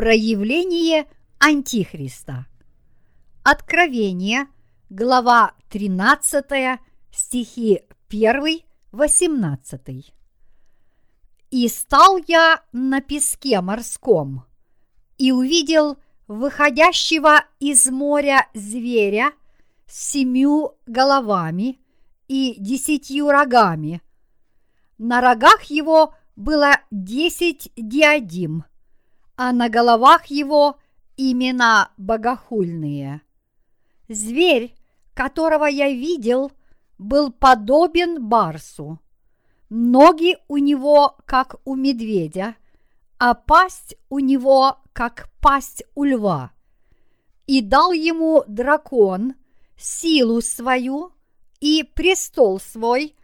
Проявление Антихриста. Откровение, глава 13, стихи 1, 18. «И стал я на песке морском, и увидел выходящего из моря зверя с семью головами и десятью рогами. На рогах его было десять диадим, а на головах его имена богохульные. Зверь, которого я видел, был подобен барсу. Ноги у него, как у медведя, а пасть у него, как пасть у льва. И дал ему дракон силу свою и престол свой,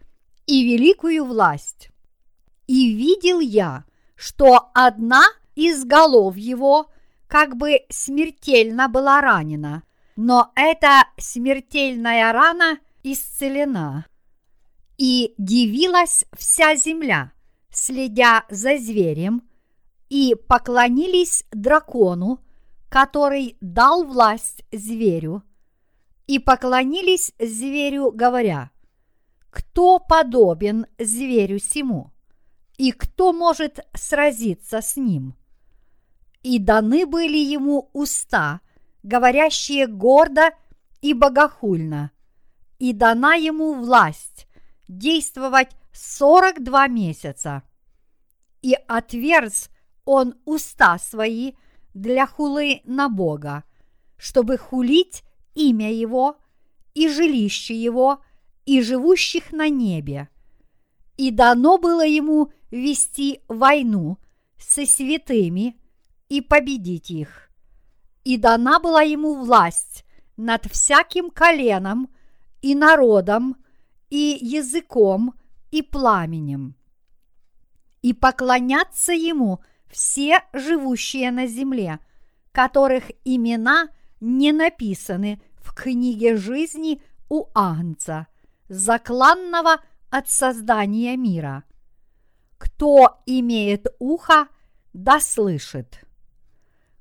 и великую власть. И видел я, что одна из голов его как бы смертельно была ранена, но эта смертельная рана исцелена. И дивилась вся земля, следя за зверем, и поклонились дракону, который дал власть зверю, и поклонились зверю, говоря, кто подобен зверю сему, и кто может сразиться с ним? И даны были ему уста, говорящие гордо и богохульно, и дана ему власть действовать сорок два месяца. И отверз он уста свои для хулы на Бога, чтобы хулить имя Его и жилище Его и живущих на небе. И дано было ему вести войну со святыми и победить их. И дана была ему власть над всяким коленом и народом и языком и пламенем. И поклонятся ему все живущие на земле, которых имена не написаны в книге жизни у Агнца, закланного от создания мира. Кто имеет ухо, да слышит.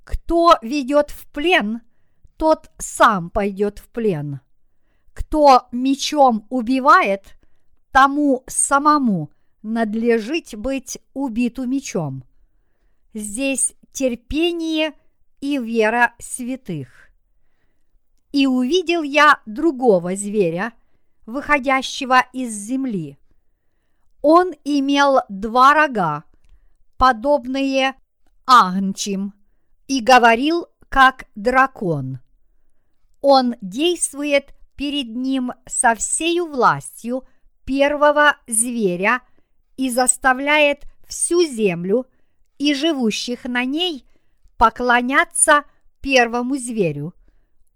Кто ведет в плен, тот сам пойдет в плен. Кто мечом убивает, тому самому надлежит быть убиту мечом. Здесь терпение и вера святых. И увидел я другого зверя, выходящего из земли. Он имел два рога, подобные агнчим, и говорил как дракон. Он действует перед ним со всею властью первого зверя и заставляет всю землю и живущих на ней поклоняться первому зверю –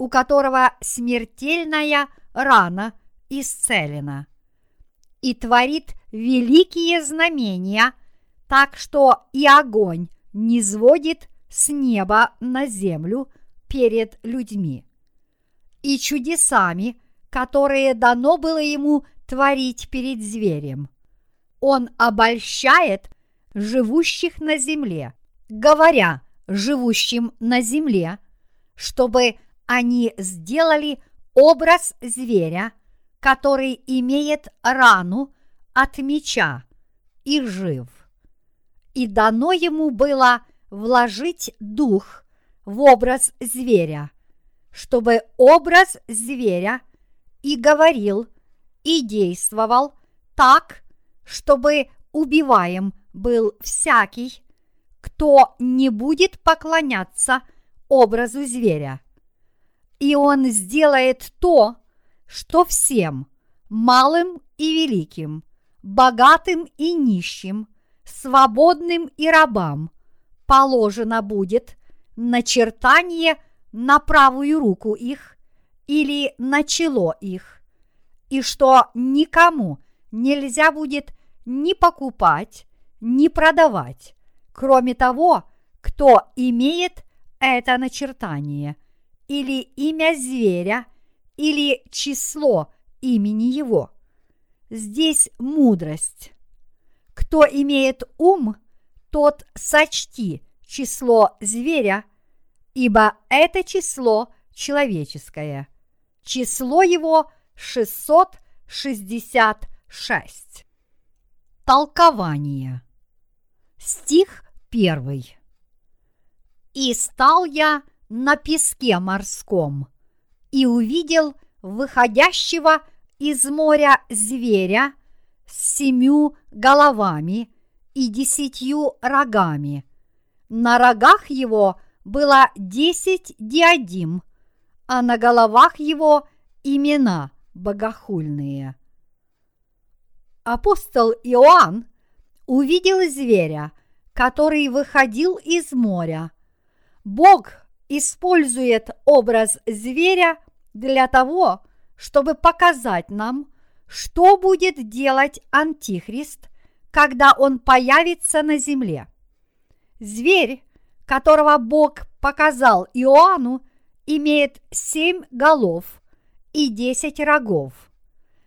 у которого смертельная рана исцелена, и творит великие знамения, так что и огонь не сводит с неба на землю перед людьми, и чудесами, которые дано было ему творить перед зверем. Он обольщает живущих на земле, говоря живущим на земле, чтобы они сделали образ зверя, который имеет рану от меча и жив. И дано ему было вложить дух в образ зверя, чтобы образ зверя и говорил, и действовал так, чтобы убиваем был всякий, кто не будет поклоняться образу зверя. И он сделает то, что всем, малым и великим, богатым и нищим, свободным и рабам, положено будет начертание на правую руку их или на чело их, и что никому нельзя будет ни покупать, ни продавать, кроме того, кто имеет это начертание – или имя зверя, или число имени его. Здесь мудрость. Кто имеет ум, тот сочти число зверя, ибо это число человеческое. Число его 666. Толкование. Стих первый. «И стал я на песке морском, и увидел выходящего из моря зверя с семью головами и десятью рогами. На рогах его было десять диадим, а на головах его имена богохульные. Апостол Иоанн увидел зверя, который выходил из моря. Бог использует образ зверя для того, чтобы показать нам, что будет делать Антихрист, когда он появится на земле. Зверь, которого Бог показал Иоанну, имеет семь голов и десять рогов.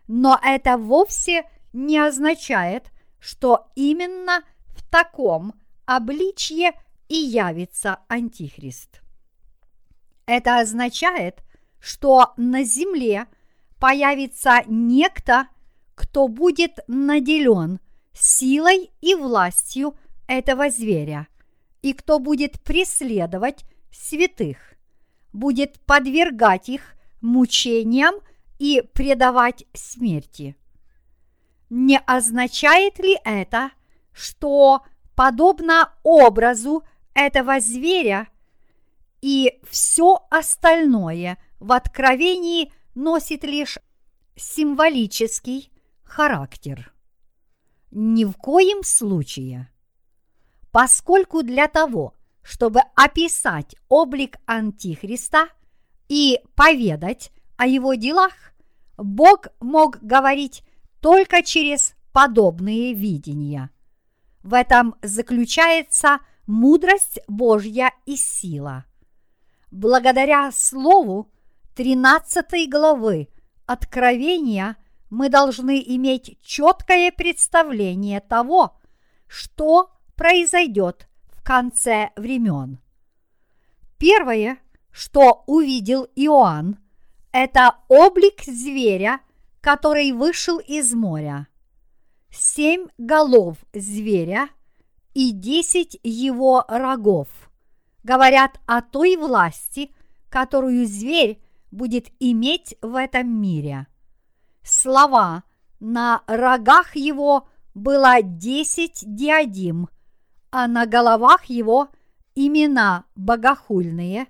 Но это вовсе не означает, что именно в таком обличье и явится Антихрист. Это означает, что на земле появится некто, кто будет наделен силой и властью этого зверя, и кто будет преследовать святых, будет подвергать их мучениям и предавать смерти. Не означает ли это, что, подобно образу этого зверя, и все остальное в откровении носит лишь символический характер. Ни в коем случае. Поскольку для того, чтобы описать облик Антихриста и поведать о его делах, Бог мог говорить только через подобные видения. В этом заключается мудрость Божья и сила – Благодаря Слову 13 главы Откровения мы должны иметь четкое представление того, что произойдет в конце времен. Первое, что увидел Иоанн, это облик зверя, который вышел из моря. Семь голов зверя и десять его рогов – говорят о той власти, которую зверь будет иметь в этом мире. Слова «на рогах его было десять диадим», а на головах его имена богохульные,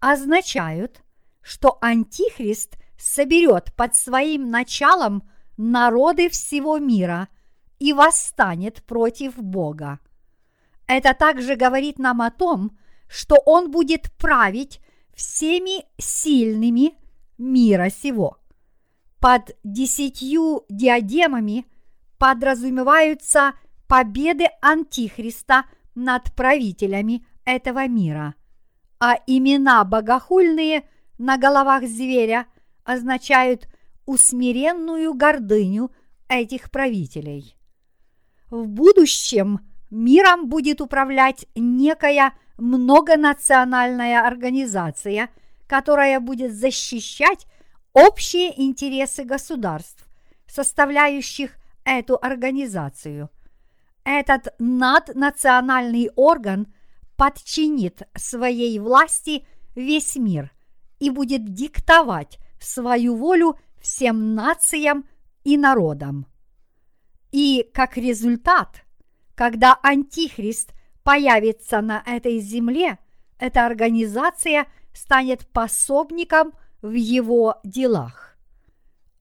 означают, что Антихрист соберет под своим началом народы всего мира и восстанет против Бога. Это также говорит нам о том, что Он будет править всеми сильными мира сего. Под десятью диадемами подразумеваются победы Антихриста над правителями этого мира, а имена богохульные на головах зверя означают усмиренную гордыню этих правителей. В будущем – миром будет управлять некая многонациональная организация, которая будет защищать общие интересы государств, составляющих эту организацию. Этот наднациональный орган подчинит своей власти весь мир и будет диктовать свою волю всем нациям и народам. И как результат когда Антихрист появится на этой земле, эта организация станет пособником в его делах.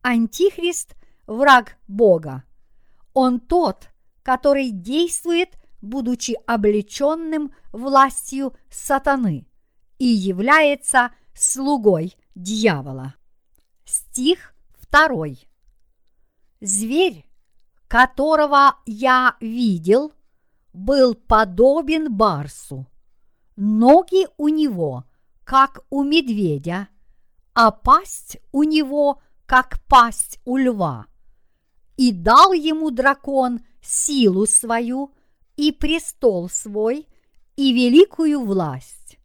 Антихрист – враг Бога. Он тот, который действует, будучи облеченным властью сатаны и является слугой дьявола. Стих второй. Зверь которого я видел, был подобен барсу. Ноги у него, как у медведя, а пасть у него, как пасть у льва. И дал ему дракон силу свою, и престол свой, и великую власть.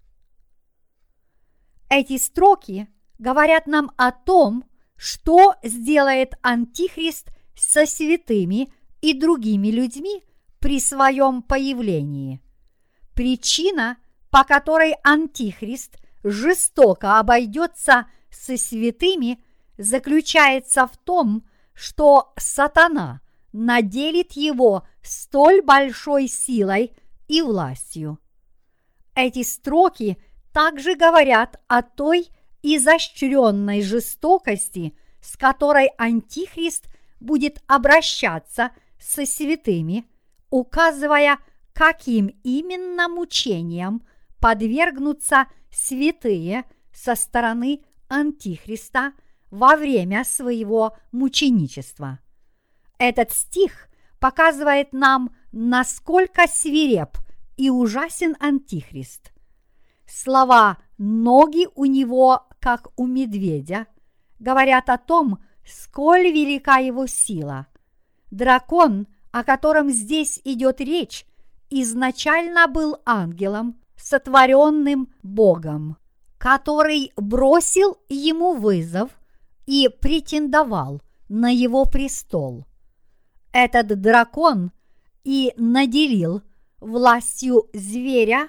Эти строки говорят нам о том, что сделает Антихрист со святыми и другими людьми при своем появлении. Причина, по которой Антихрист жестоко обойдется со святыми, заключается в том, что сатана наделит его столь большой силой и властью. Эти строки также говорят о той изощренной жестокости, с которой Антихрист будет обращаться со святыми, указывая, каким именно мучением подвергнутся святые со стороны Антихриста во время своего мученичества. Этот стих показывает нам, насколько свиреп и ужасен Антихрист. Слова «ноги у него, как у медведя» говорят о том, сколь велика его сила. Дракон, о котором здесь идет речь, изначально был ангелом, сотворенным Богом, который бросил ему вызов и претендовал на его престол. Этот дракон и наделил властью зверя,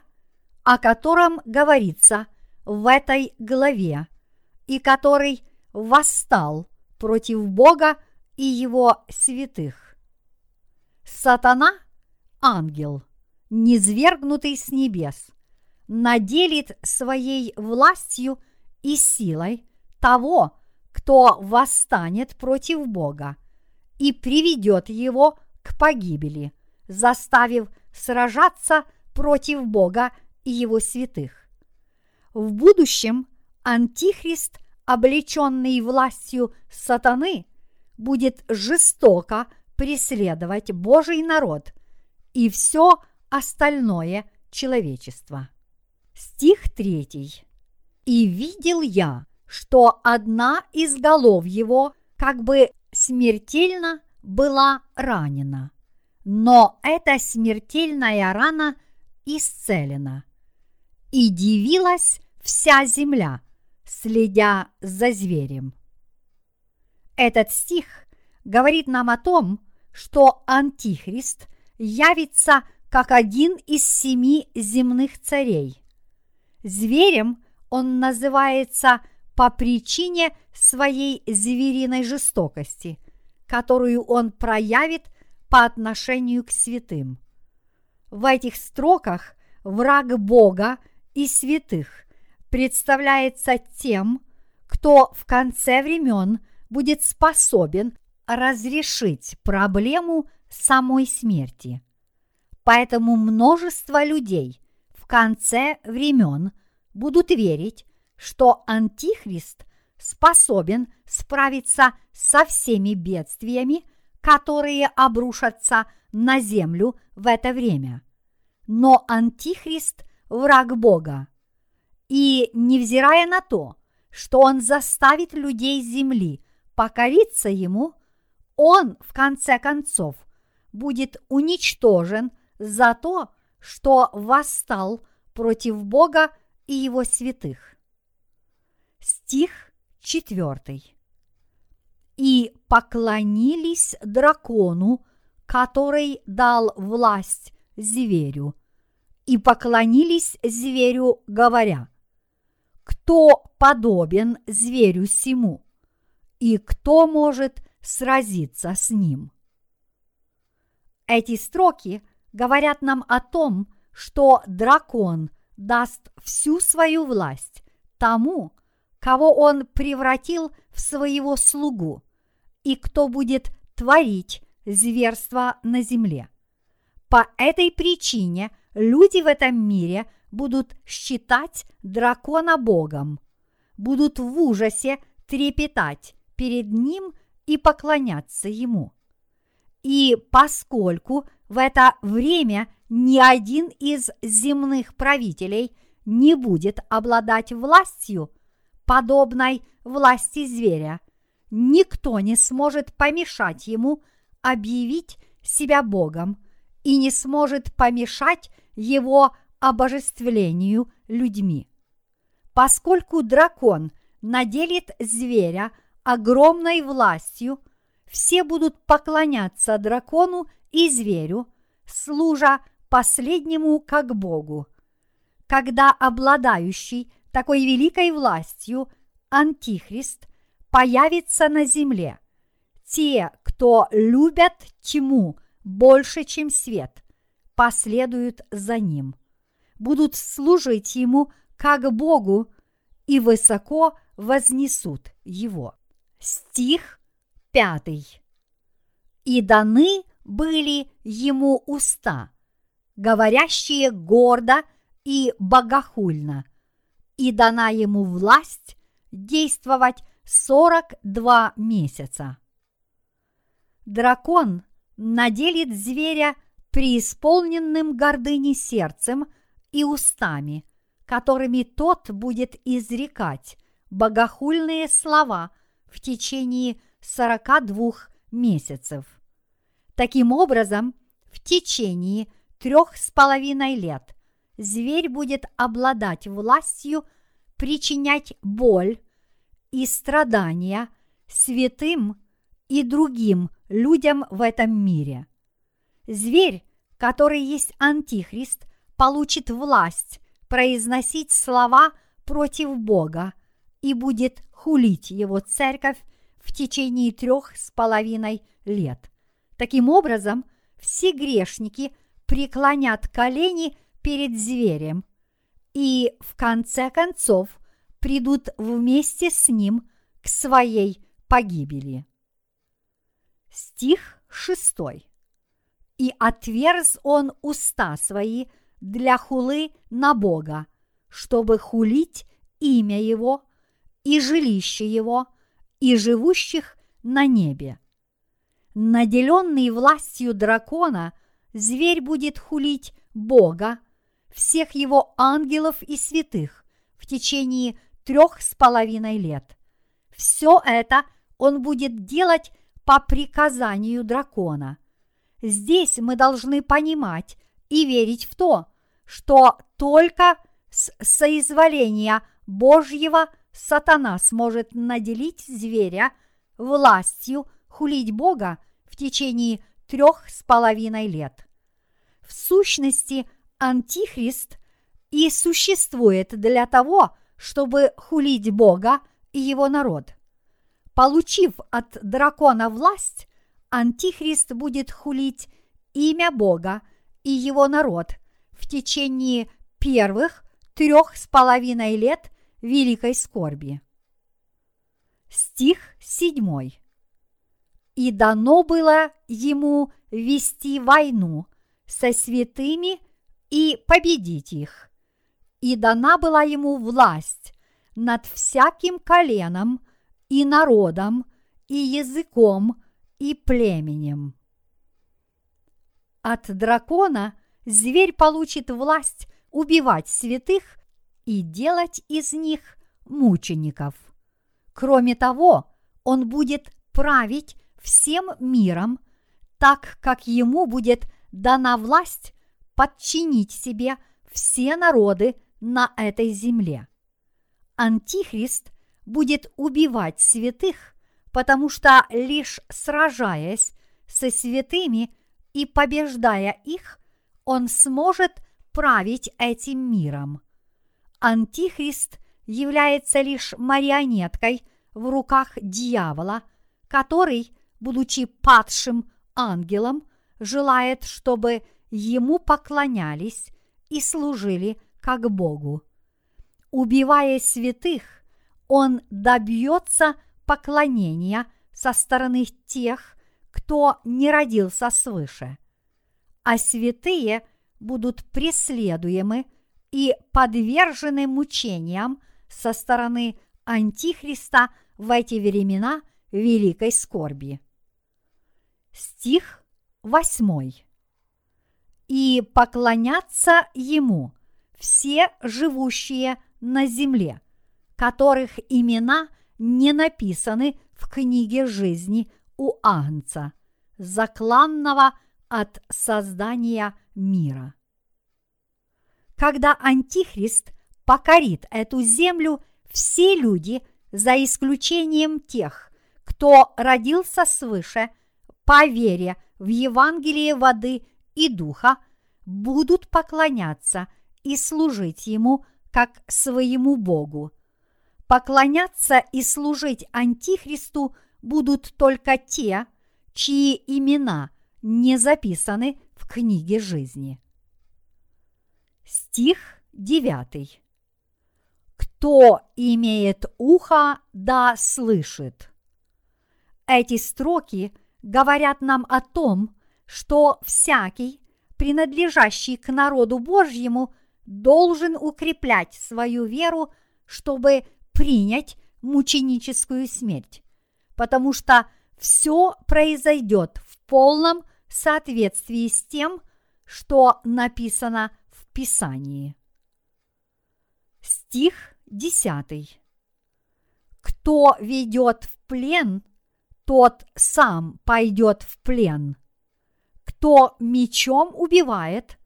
о котором говорится в этой главе, и который восстал против Бога и его святых. Сатана – ангел, низвергнутый с небес, наделит своей властью и силой того, кто восстанет против Бога и приведет его к погибели, заставив сражаться против Бога и его святых. В будущем Антихрист, облеченный властью сатаны, будет жестоко преследовать Божий народ и все остальное человечество. Стих 3. «И видел я, что одна из голов его как бы смертельно была ранена, но эта смертельная рана исцелена. И дивилась вся земля, следя за зверем. Этот стих говорит нам о том, что Антихрист явится как один из семи земных царей. Зверем он называется по причине своей звериной жестокости, которую он проявит по отношению к святым. В этих строках враг Бога и святых представляется тем, кто в конце времен будет способен разрешить проблему самой смерти. Поэтому множество людей конце времен будут верить, что Антихрист способен справиться со всеми бедствиями, которые обрушатся на землю в это время. Но Антихрист – враг Бога. И невзирая на то, что он заставит людей земли покориться ему, он, в конце концов, будет уничтожен за то, что восстал против Бога и его святых. Стих 4. И поклонились дракону, который дал власть зверю, и поклонились зверю, говоря, кто подобен зверю сему, и кто может сразиться с ним. Эти строки говорят нам о том, что дракон даст всю свою власть тому, кого он превратил в своего слугу, и кто будет творить зверство на земле. По этой причине люди в этом мире будут считать дракона Богом, будут в ужасе трепетать перед ним и поклоняться ему. И поскольку в это время ни один из земных правителей не будет обладать властью, подобной власти зверя, никто не сможет помешать ему объявить себя Богом и не сможет помешать его обожествлению людьми. Поскольку дракон наделит зверя огромной властью, все будут поклоняться дракону и зверю, служа последнему как Богу. Когда обладающий такой великой властью Антихрист появится на земле, те, кто любят тьму больше, чем свет, последуют за ним, будут служить ему как Богу и высоко вознесут его. Стих пятый. И даны были ему уста, говорящие гордо и богохульно, и дана ему власть действовать сорок два месяца. Дракон наделит зверя преисполненным гордыни сердцем и устами, которыми тот будет изрекать богохульные слова в течение сорока двух месяцев. Таким образом, в течение трех с половиной лет зверь будет обладать властью причинять боль и страдания святым и другим людям в этом мире. Зверь, который есть антихрист, получит власть произносить слова против Бога и будет хулить его церковь в течение трех с половиной лет. Таким образом, все грешники преклонят колени перед зверем и в конце концов придут вместе с ним к своей погибели. Стих шестой. И отверз он уста свои для хулы на Бога, чтобы хулить имя Его и жилище Его и живущих на небе. Наделенный властью дракона, зверь будет хулить Бога, всех его ангелов и святых в течение трех с половиной лет. Все это он будет делать по приказанию дракона. Здесь мы должны понимать и верить в то, что только с соизволения Божьего сатана сможет наделить зверя властью хулить Бога в течение трех с половиной лет. В сущности, Антихрист и существует для того, чтобы хулить Бога и его народ. Получив от дракона власть, Антихрист будет хулить имя Бога и его народ в течение первых трех с половиной лет великой скорби. Стих седьмой. И дано было ему вести войну со святыми и победить их. И дана была ему власть над всяким коленом и народом и языком и племенем. От дракона зверь получит власть убивать святых и делать из них мучеников. Кроме того, он будет править всем миром, так как ему будет дана власть подчинить себе все народы на этой земле. Антихрист будет убивать святых, потому что лишь сражаясь со святыми и побеждая их, он сможет править этим миром. Антихрист является лишь марионеткой в руках дьявола, который, будучи падшим ангелом, желает, чтобы ему поклонялись и служили как Богу. Убивая святых, он добьется поклонения со стороны тех, кто не родился свыше. А святые будут преследуемы и подвержены мучениям со стороны Антихриста в эти времена великой скорби. Стих восьмой. И поклонятся ему все живущие на земле, которых имена не написаны в книге жизни у Агнца, закланного от создания мира. Когда Антихрист покорит эту землю, все люди, за исключением тех, кто родился свыше по вере в Евангелие воды и духа, будут поклоняться и служить Ему как своему Богу. Поклоняться и служить Антихристу будут только те, чьи имена не записаны в книге жизни. Стих 9. Кто имеет ухо, да слышит. Эти строки говорят нам о том, что всякий, принадлежащий к народу Божьему, должен укреплять свою веру, чтобы принять мученическую смерть, потому что все произойдет в полном соответствии с тем, что написано Писании. Стих 10. Кто ведет в плен, тот сам пойдет в плен. Кто мечом убивает,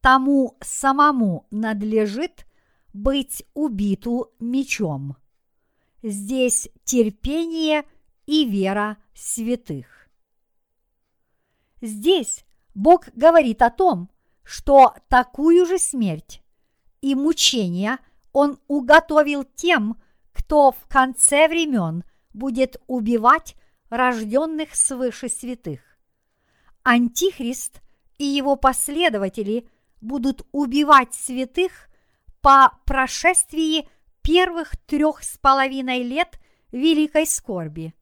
тому самому надлежит быть убиту мечом. Здесь терпение и вера святых. Здесь Бог говорит о том, что такую же смерть и мучения Он уготовил тем, кто в конце времен будет убивать рожденных свыше святых. Антихрист и его последователи будут убивать святых по прошествии первых трех с половиной лет великой скорби.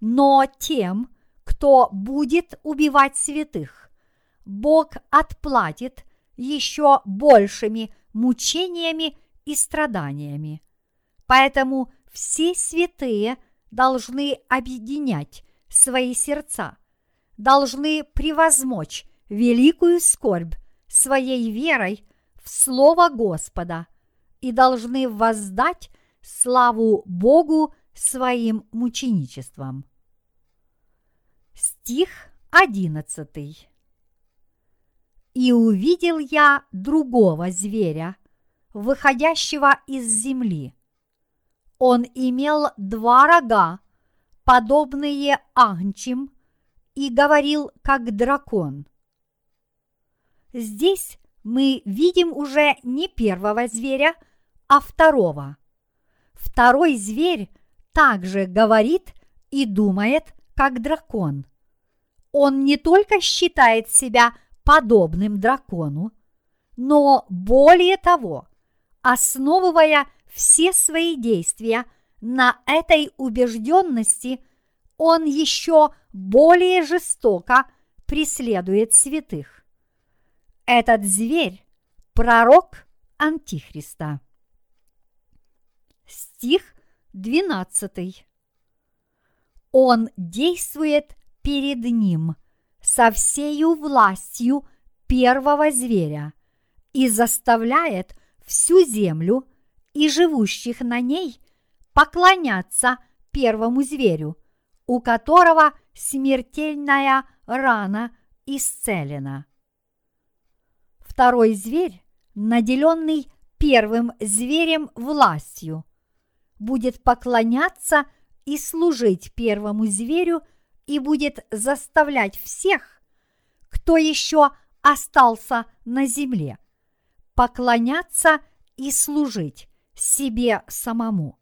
Но тем, кто будет убивать святых, Бог отплатит еще большими мучениями и страданиями. Поэтому все святые должны объединять свои сердца, должны превозмочь великую скорбь своей верой в Слово Господа и должны воздать славу Богу своим мученичеством. Стих одиннадцатый. И увидел я другого зверя, выходящего из земли. Он имел два рога, подобные агнчим, и говорил как дракон. Здесь мы видим уже не первого зверя, а второго. Второй зверь также говорит и думает, как дракон. Он не только считает себя подобным дракону, но более того, основывая все свои действия на этой убежденности, он еще более жестоко преследует святых. Этот зверь – пророк Антихриста. Стих 12. Он действует перед ним со всею властью первого зверя и заставляет всю землю и живущих на ней поклоняться первому зверю, у которого смертельная рана исцелена. Второй зверь, наделенный первым зверем властью, будет поклоняться и служить первому зверю и будет заставлять всех, кто еще остался на земле, поклоняться и служить себе самому.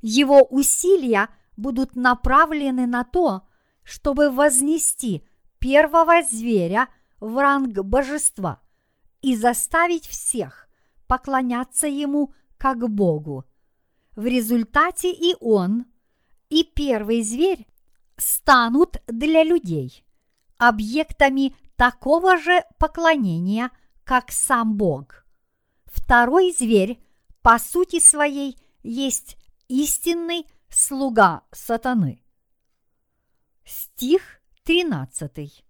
Его усилия будут направлены на то, чтобы вознести первого зверя в ранг божества – и заставить всех поклоняться ему как Богу. В результате и он, и первый зверь станут для людей объектами такого же поклонения, как сам Бог. Второй зверь по сути своей есть истинный слуга сатаны. Стих 13.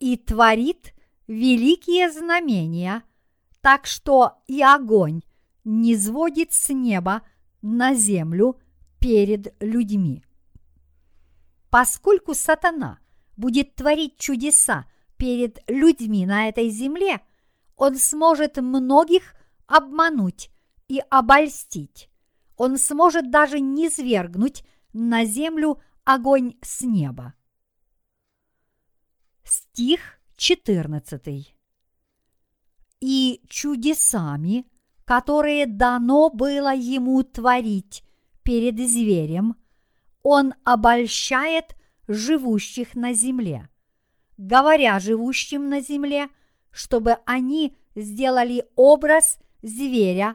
И творит великие знамения, так что и огонь не сводит с неба на землю перед людьми. Поскольку сатана будет творить чудеса перед людьми на этой земле, он сможет многих обмануть и обольстить. Он сможет даже низвергнуть на землю огонь с неба. Стих 14. И чудесами, которые дано было ему творить перед зверем, он обольщает живущих на земле, говоря живущим на земле, чтобы они сделали образ зверя,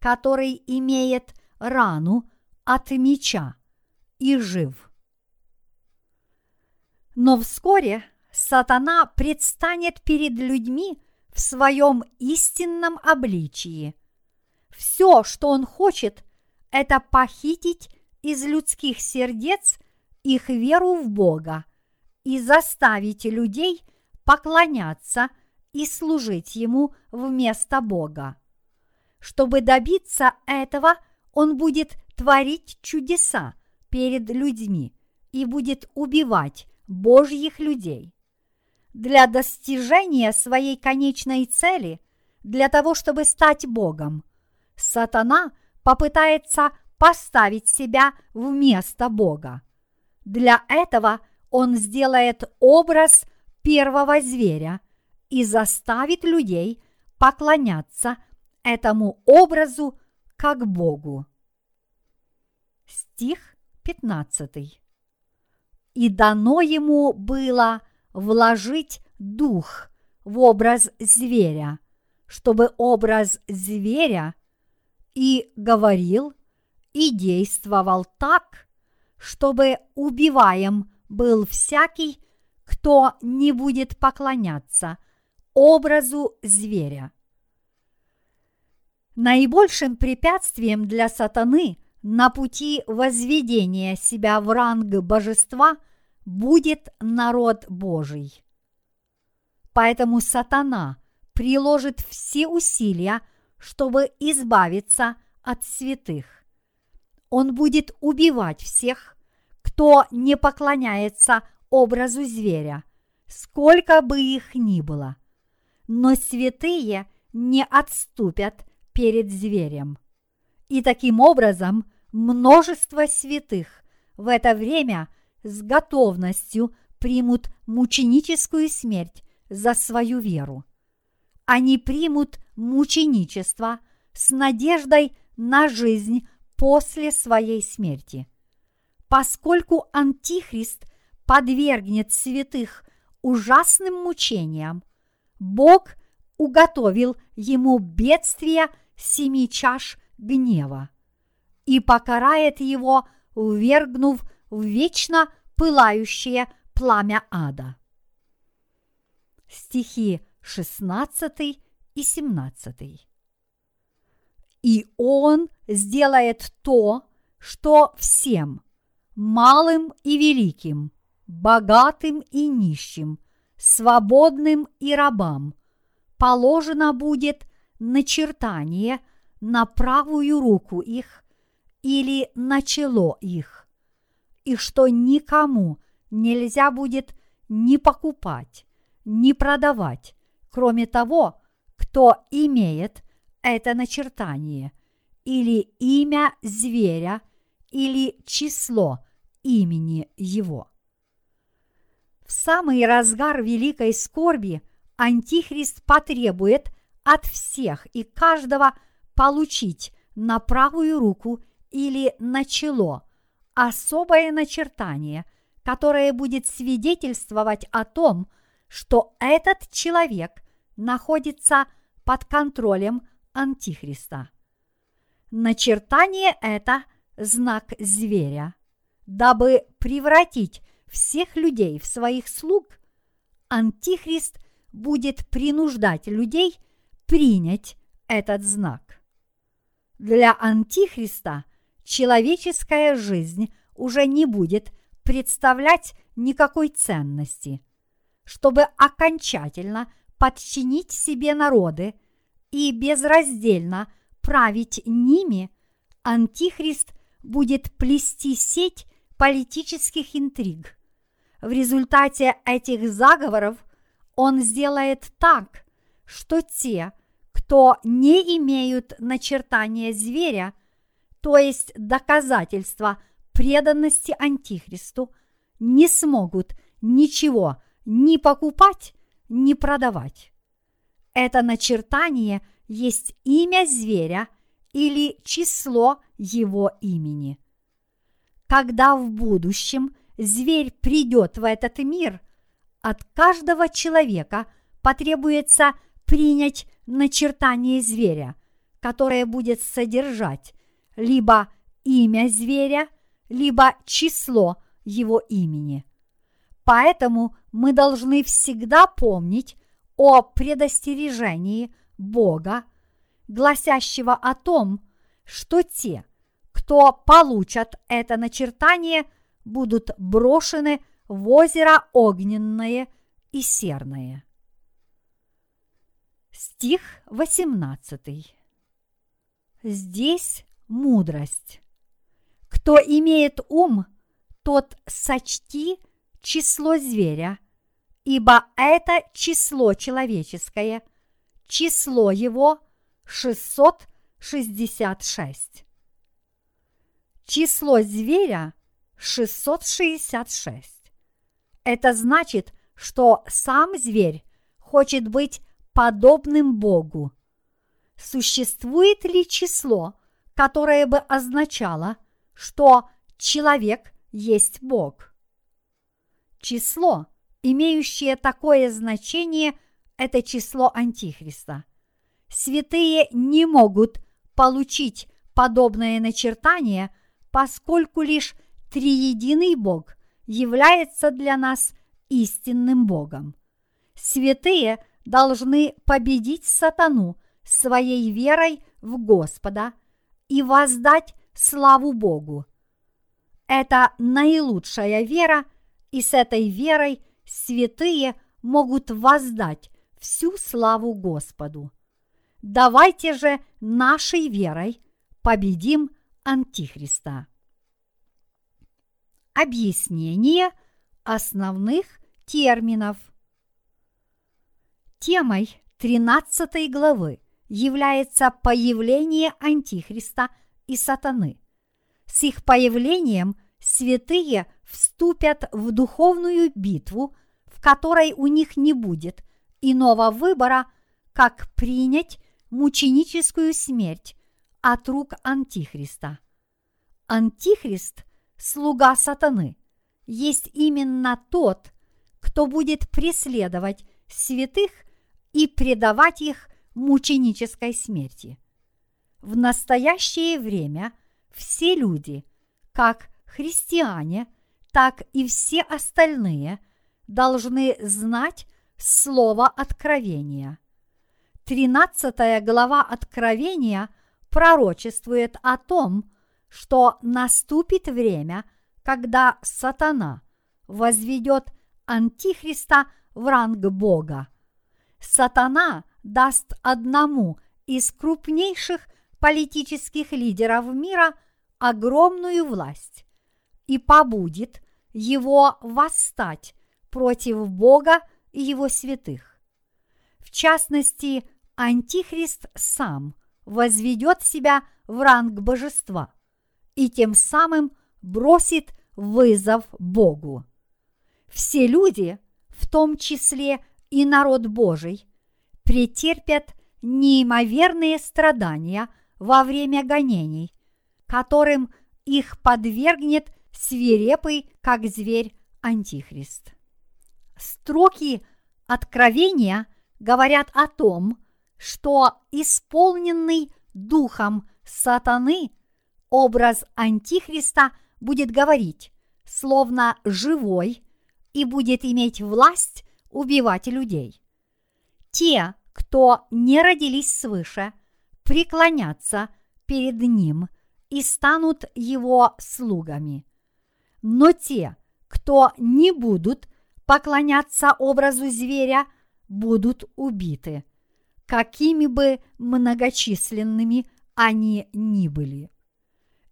который имеет рану от меча и жив. Но вскоре сатана предстанет перед людьми в своем истинном обличии. Все, что он хочет, это похитить из людских сердец их веру в Бога и заставить людей поклоняться и служить Ему вместо Бога. Чтобы добиться этого, Он будет творить чудеса перед людьми и будет убивать Божьих людей. Для достижения своей конечной цели, для того, чтобы стать Богом, сатана попытается поставить себя вместо Бога. Для этого он сделает образ первого зверя и заставит людей поклоняться этому образу как Богу. Стих 15. И дано ему было вложить дух в образ зверя, чтобы образ зверя и говорил, и действовал так, чтобы убиваем был всякий, кто не будет поклоняться образу зверя. Наибольшим препятствием для сатаны на пути возведения себя в ранг божества будет народ Божий. Поэтому сатана приложит все усилия, чтобы избавиться от святых. Он будет убивать всех, кто не поклоняется образу зверя, сколько бы их ни было. Но святые не отступят перед зверем. И таким образом множество святых в это время с готовностью примут мученическую смерть за свою веру. Они примут мученичество с надеждой на жизнь после своей смерти. Поскольку Антихрист подвергнет святых ужасным мучениям, Бог уготовил ему бедствие семи чаш гнева и покарает его, ввергнув в вечно пылающее пламя ада. Стихи 16 и 17. И он сделает то, что всем, малым и великим, богатым и нищим, свободным и рабам, положено будет начертание на правую руку их или на чело их, и что никому нельзя будет ни покупать, ни продавать, кроме того, кто имеет это начертание, или имя зверя, или число имени его. В самый разгар великой скорби Антихрист потребует от всех и каждого получить на правую руку или на чело особое начертание, которое будет свидетельствовать о том, что этот человек находится под контролем Антихриста. Начертание – это знак зверя. Дабы превратить всех людей в своих слуг, Антихрист будет принуждать людей принять этот знак. Для Антихриста человеческая жизнь уже не будет представлять никакой ценности. Чтобы окончательно подчинить себе народы – и безраздельно править ними, Антихрист будет плести сеть политических интриг. В результате этих заговоров он сделает так, что те, кто не имеют начертания зверя, то есть доказательства преданности Антихристу, не смогут ничего ни покупать, ни продавать. Это начертание есть имя зверя или число его имени. Когда в будущем зверь придет в этот мир, от каждого человека потребуется принять начертание зверя, которое будет содержать либо имя зверя, либо число его имени. Поэтому мы должны всегда помнить о предостережении Бога, гласящего о том, что те, кто получат это начертание, будут брошены в озеро огненное и серное. Стих 18. Здесь мудрость. Кто имеет ум, тот сочти число зверя, ибо это число человеческое, число его 666. Число зверя 666. Это значит, что сам зверь хочет быть подобным Богу. Существует ли число, которое бы означало, что человек есть Бог? Число, имеющее такое значение, это число Антихриста. Святые не могут получить подобное начертание, поскольку лишь триединый Бог является для нас истинным Богом. Святые должны победить сатану своей верой в Господа и воздать славу Богу. Это наилучшая вера, и с этой верой святые могут воздать всю славу Господу. Давайте же нашей верой победим Антихриста. Объяснение основных терминов – Темой 13 главы является появление Антихриста и сатаны. С их появлением святые вступят в духовную битву, в которой у них не будет иного выбора, как принять мученическую смерть от рук Антихриста. Антихрист, слуга сатаны, есть именно тот, кто будет преследовать святых и предавать их мученической смерти. В настоящее время все люди, как христиане, так и все остальные, должны знать слово откровения. Тринадцатая глава Откровения пророчествует о том, что наступит время, когда сатана возведет Антихриста в ранг Бога – сатана даст одному из крупнейших политических лидеров мира огромную власть и побудит его восстать против Бога и его святых. В частности, Антихрист сам возведет себя в ранг божества и тем самым бросит вызов Богу. Все люди, в том числе и народ Божий претерпят неимоверные страдания во время гонений, которым их подвергнет свирепый, как зверь, Антихрист. Строки Откровения говорят о том, что исполненный духом сатаны образ Антихриста будет говорить, словно живой, и будет иметь власть убивать людей. Те, кто не родились свыше, преклонятся перед ним и станут его слугами. Но те, кто не будут поклоняться образу зверя, будут убиты, какими бы многочисленными они ни были.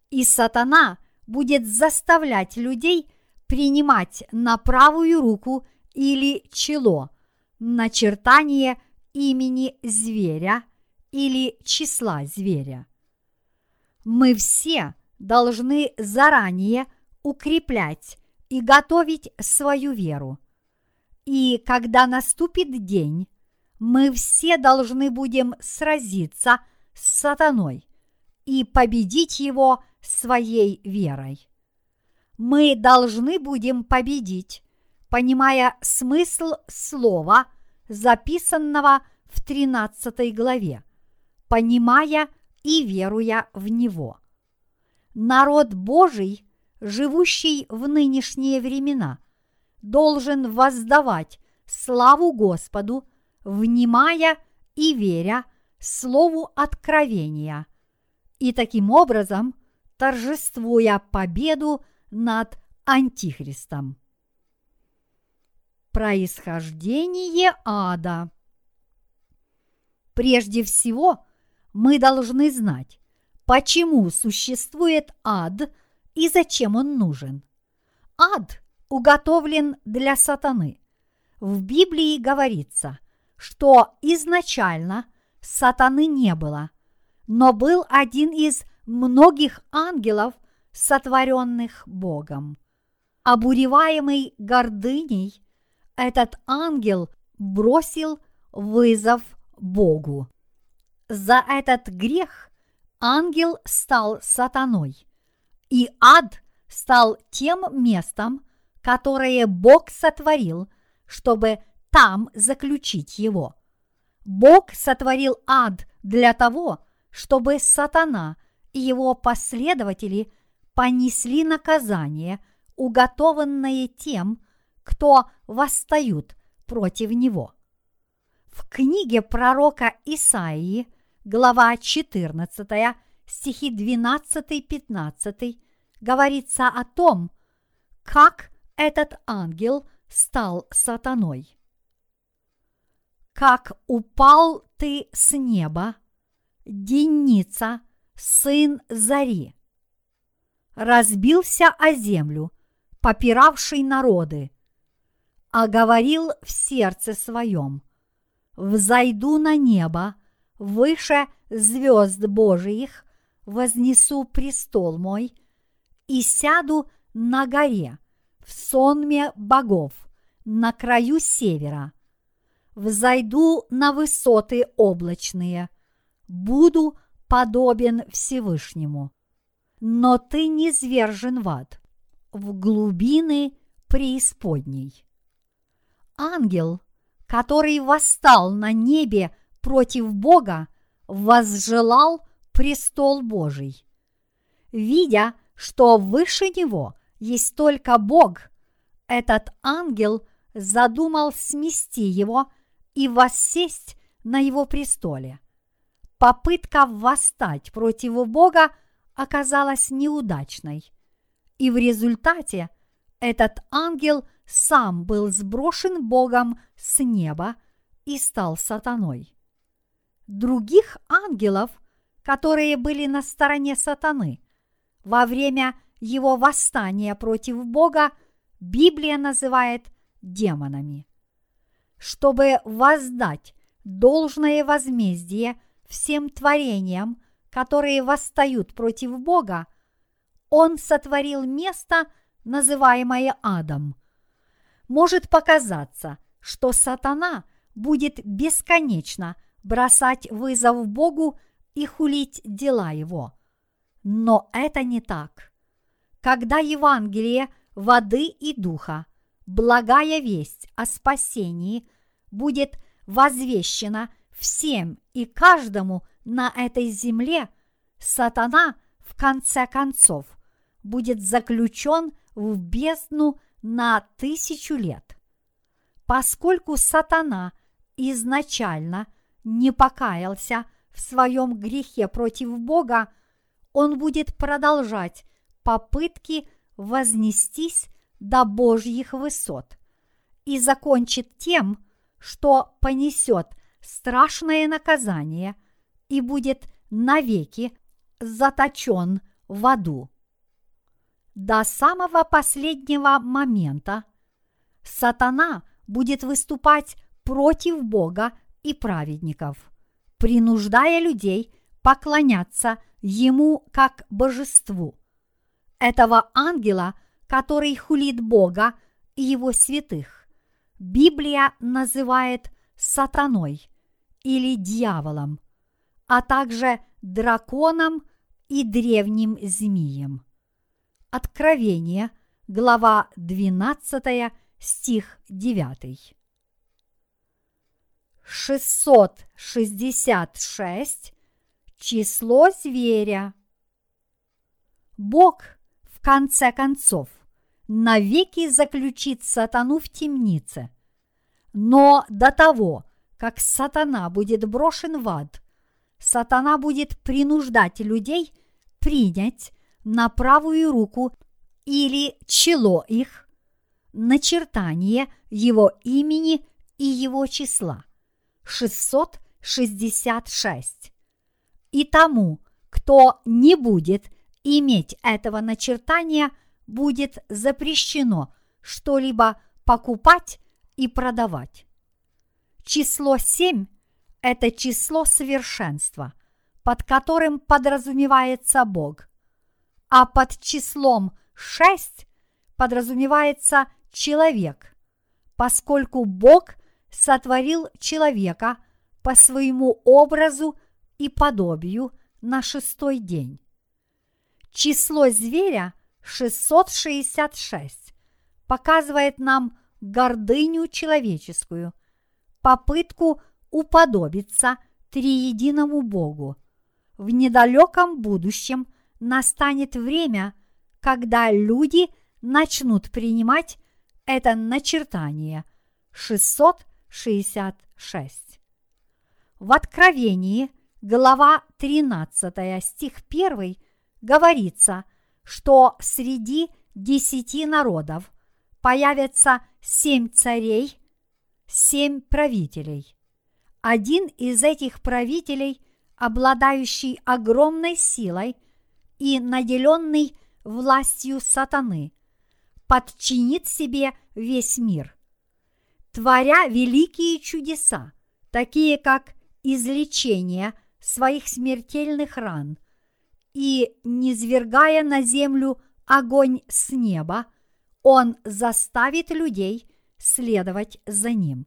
И сатана будет заставлять людей принимать на правую руку или чело, начертание имени зверя или числа зверя. Мы все должны заранее укреплять и готовить свою веру. И когда наступит день, мы все должны будем сразиться с сатаной и победить его своей верой. Мы должны будем победить, понимая смысл слова, записанного в 13 главе, понимая и веруя в него. Народ Божий, живущий в нынешние времена, должен воздавать славу Господу, внимая и веря Слову откровения, и таким образом торжествуя победу над Антихристом. Происхождение ада. Прежде всего, мы должны знать, почему существует ад и зачем он нужен. Ад уготовлен для сатаны. В Библии говорится, что изначально сатаны не было, но был один из многих ангелов, сотворенных Богом. Обуреваемый гордыней, этот ангел бросил вызов Богу. За этот грех ангел стал сатаной, и ад стал тем местом, которое Бог сотворил, чтобы там заключить его. Бог сотворил ад для того, чтобы сатана и его последователи понесли наказание, уготованное тем, кто восстают против него. В книге пророка Исаии, глава 14, стихи 12-15, говорится о том, как этот ангел стал сатаной. Как упал ты с неба, Деница, сын Зари, разбился о землю, попиравший народы, а говорил в сердце своем, «Взойду на небо, выше звезд Божиих, вознесу престол мой и сяду на горе, в сонме богов, на краю севера. Взойду на высоты облачные, буду подобен Всевышнему но ты не свержен в ад, в глубины преисподней. Ангел, который восстал на небе против Бога, возжелал престол Божий. Видя, что выше него есть только Бог, этот ангел задумал смести его и воссесть на его престоле. Попытка восстать против Бога – оказалась неудачной. И в результате этот ангел сам был сброшен Богом с неба и стал сатаной. Других ангелов, которые были на стороне сатаны, во время его восстания против Бога Библия называет демонами. Чтобы воздать должное возмездие всем творениям, которые восстают против Бога, Он сотворил место, называемое адом. Может показаться, что сатана будет бесконечно бросать вызов Богу и хулить дела его. Но это не так. Когда Евангелие воды и духа, благая весть о спасении будет возвещена всем и каждому на этой земле, сатана в конце концов будет заключен в бездну на тысячу лет. Поскольку сатана изначально не покаялся в своем грехе против Бога, он будет продолжать попытки вознестись до Божьих высот и закончит тем, что понесет страшное наказание и будет навеки заточен в аду. До самого последнего момента сатана будет выступать против Бога и праведников, принуждая людей поклоняться ему как божеству. Этого ангела, который хулит Бога и его святых, Библия называет сатаной или дьяволом, а также драконом и древним змеем. Откровение, глава 12, стих 9. 666 число зверя. Бог, в конце концов, навеки заключит сатану в темнице. Но до того, как сатана будет брошен в ад, сатана будет принуждать людей принять на правую руку или чело их начертание его имени и его числа. 666. И тому, кто не будет иметь этого начертания, будет запрещено что-либо покупать и продавать. Число 7 – это число совершенства, под которым подразумевается Бог, а под числом 6 подразумевается человек, поскольку Бог сотворил человека по своему образу и подобию на шестой день. Число зверя 666 показывает нам гордыню человеческую, попытку уподобиться триединому Богу. В недалеком будущем настанет время, когда люди начнут принимать это начертание 666. В Откровении глава 13, стих 1, говорится, что среди десяти народов появятся семь царей, семь правителей. Один из этих правителей, обладающий огромной силой и наделенный властью сатаны, подчинит себе весь мир. Творя великие чудеса, такие как излечение – своих смертельных ран и, низвергая на землю огонь с неба, он заставит людей следовать за ним.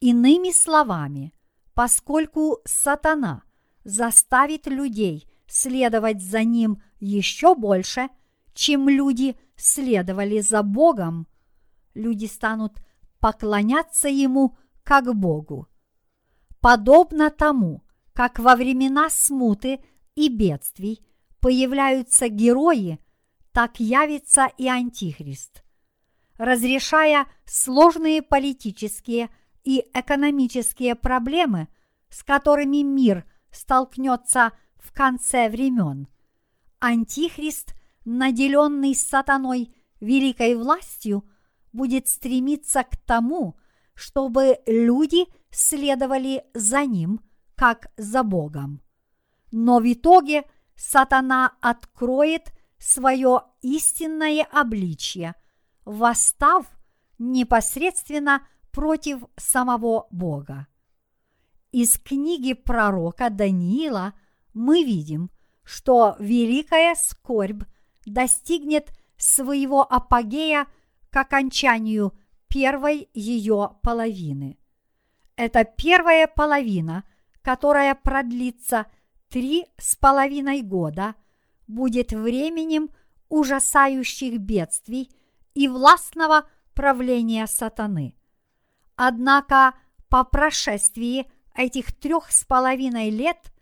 Иными словами, поскольку сатана заставит людей следовать за ним еще больше, чем люди следовали за Богом, люди станут поклоняться ему как Богу. Подобно тому, как во времена смуты и бедствий появляются герои, так явится и Антихрист. Разрешая сложные политические и экономические проблемы, с которыми мир столкнется в конце времен, Антихрист, наделенный сатаной великой властью, будет стремиться к тому, чтобы люди следовали за ним – как за Богом. Но в итоге сатана откроет свое истинное обличье, восстав непосредственно против самого Бога. Из книги пророка Даниила мы видим, что великая скорбь достигнет своего апогея к окончанию первой ее половины. Эта первая половина которая продлится три с половиной года, будет временем ужасающих бедствий и властного правления сатаны. Однако по прошествии этих трех с половиной лет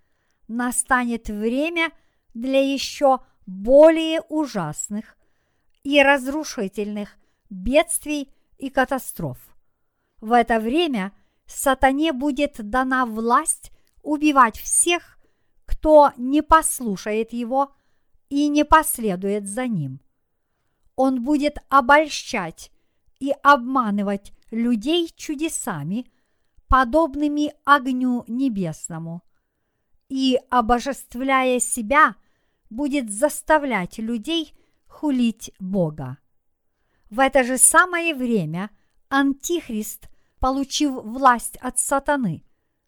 настанет время для еще более ужасных и разрушительных бедствий и катастроф. В это время сатане будет дана власть убивать всех, кто не послушает его и не последует за ним. Он будет обольщать и обманывать людей чудесами, подобными огню небесному, и, обожествляя себя, будет заставлять людей хулить Бога. В это же самое время Антихрист получив власть от сатаны,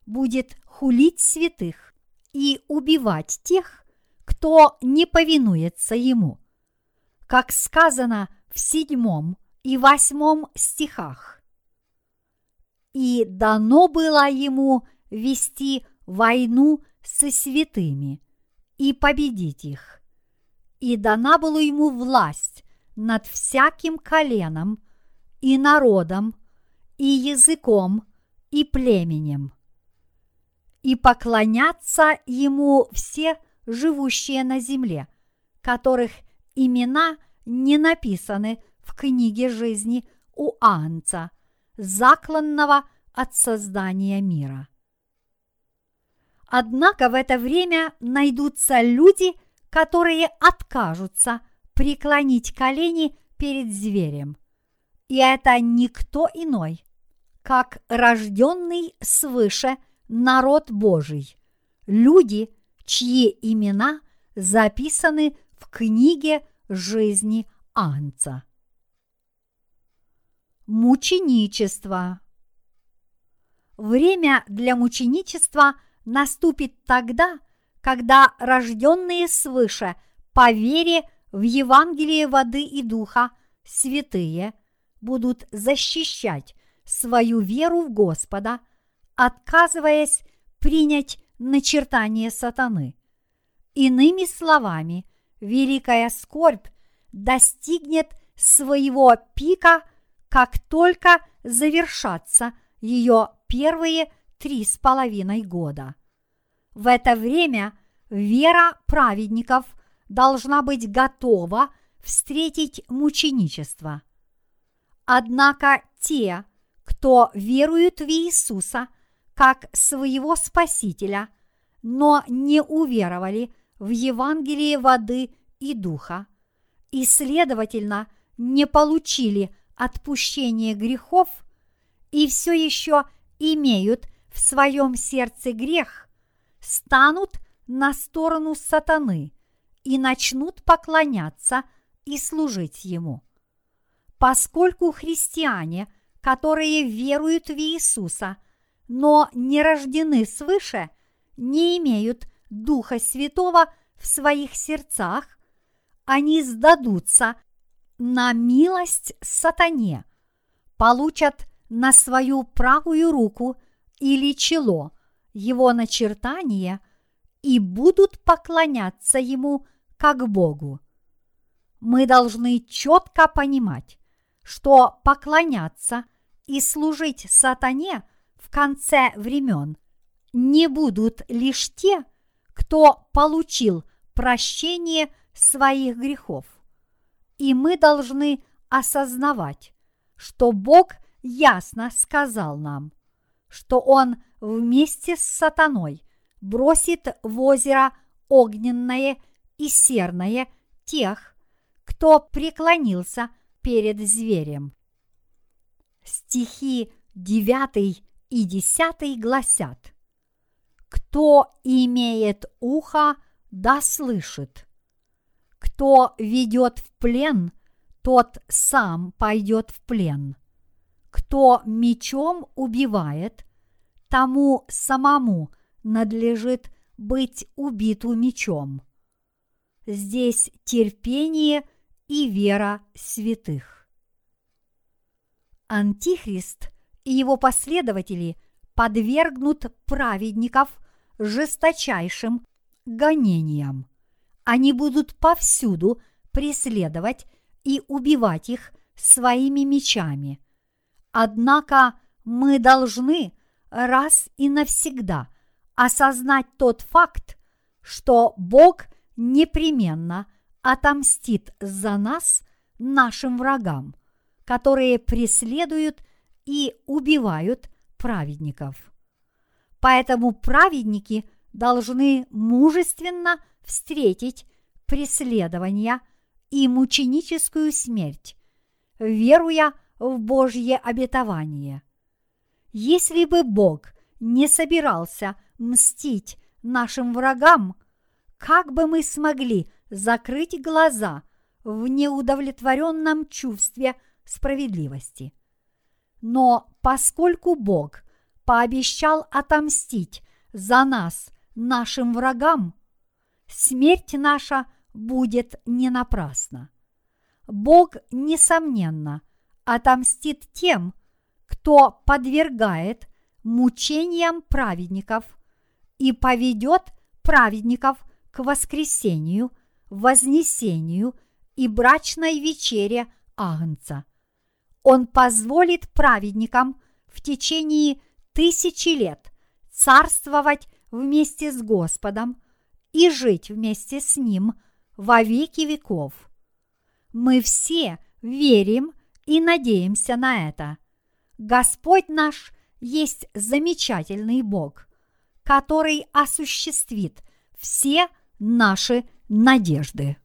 будет хулить святых и убивать тех, кто не повинуется ему. Как сказано в седьмом и восьмом стихах. И дано было ему вести войну со святыми и победить их. И дана была ему власть над всяким коленом и народом и языком и племенем. И поклонятся ему все живущие на земле, которых имена не написаны в книге жизни у Анца, закланного от создания мира. Однако в это время найдутся люди, которые откажутся преклонить колени перед зверем. И это никто иной, как рожденный свыше народ Божий, люди, чьи имена записаны в книге жизни Анца. Мученичество. Время для мученичества – наступит тогда, когда рожденные свыше по вере в Евангелие воды и духа святые будут защищать свою веру в Господа, отказываясь принять начертание сатаны. Иными словами, великая скорбь достигнет своего пика, как только завершатся ее первые три с половиной года. В это время вера праведников должна быть готова встретить мученичество. Однако те, кто веруют в Иисуса как своего Спасителя, но не уверовали в Евангелие воды и духа, и, следовательно, не получили отпущение грехов и все еще имеют в своем сердце грех, станут на сторону сатаны и начнут поклоняться и служить ему. Поскольку христиане, которые веруют в Иисуса, но не рождены свыше, не имеют Духа Святого в своих сердцах, они сдадутся на милость сатане, получат на свою правую руку – или чело, его начертание и будут поклоняться ему как Богу. Мы должны четко понимать, что поклоняться и служить сатане в конце времен не будут лишь те, кто получил прощение своих грехов. И мы должны осознавать, что Бог ясно сказал нам – что он вместе с сатаной бросит в озеро огненное и серное тех, кто преклонился перед зверем. Стихи 9 и 10 гласят «Кто имеет ухо, да слышит. Кто ведет в плен, тот сам пойдет в плен. Кто мечом убивает, тому самому надлежит быть убиту мечом. Здесь терпение и вера святых. Антихрист и его последователи подвергнут праведников жесточайшим гонениям. Они будут повсюду преследовать и убивать их своими мечами – Однако мы должны раз и навсегда осознать тот факт, что Бог непременно отомстит за нас нашим врагам, которые преследуют и убивают праведников. Поэтому праведники должны мужественно встретить преследования и мученическую смерть, веруя в Божье обетование. Если бы Бог не собирался мстить нашим врагам, как бы мы смогли закрыть глаза в неудовлетворенном чувстве справедливости? Но поскольку Бог пообещал отомстить за нас, нашим врагам, смерть наша будет не напрасна. Бог, несомненно, отомстит тем, кто подвергает мучениям праведников и поведет праведников к воскресению, вознесению и брачной вечере Агнца. Он позволит праведникам в течение тысячи лет царствовать вместе с Господом и жить вместе с Ним во веки веков. Мы все верим и надеемся на это. Господь наш есть замечательный Бог, который осуществит все наши надежды.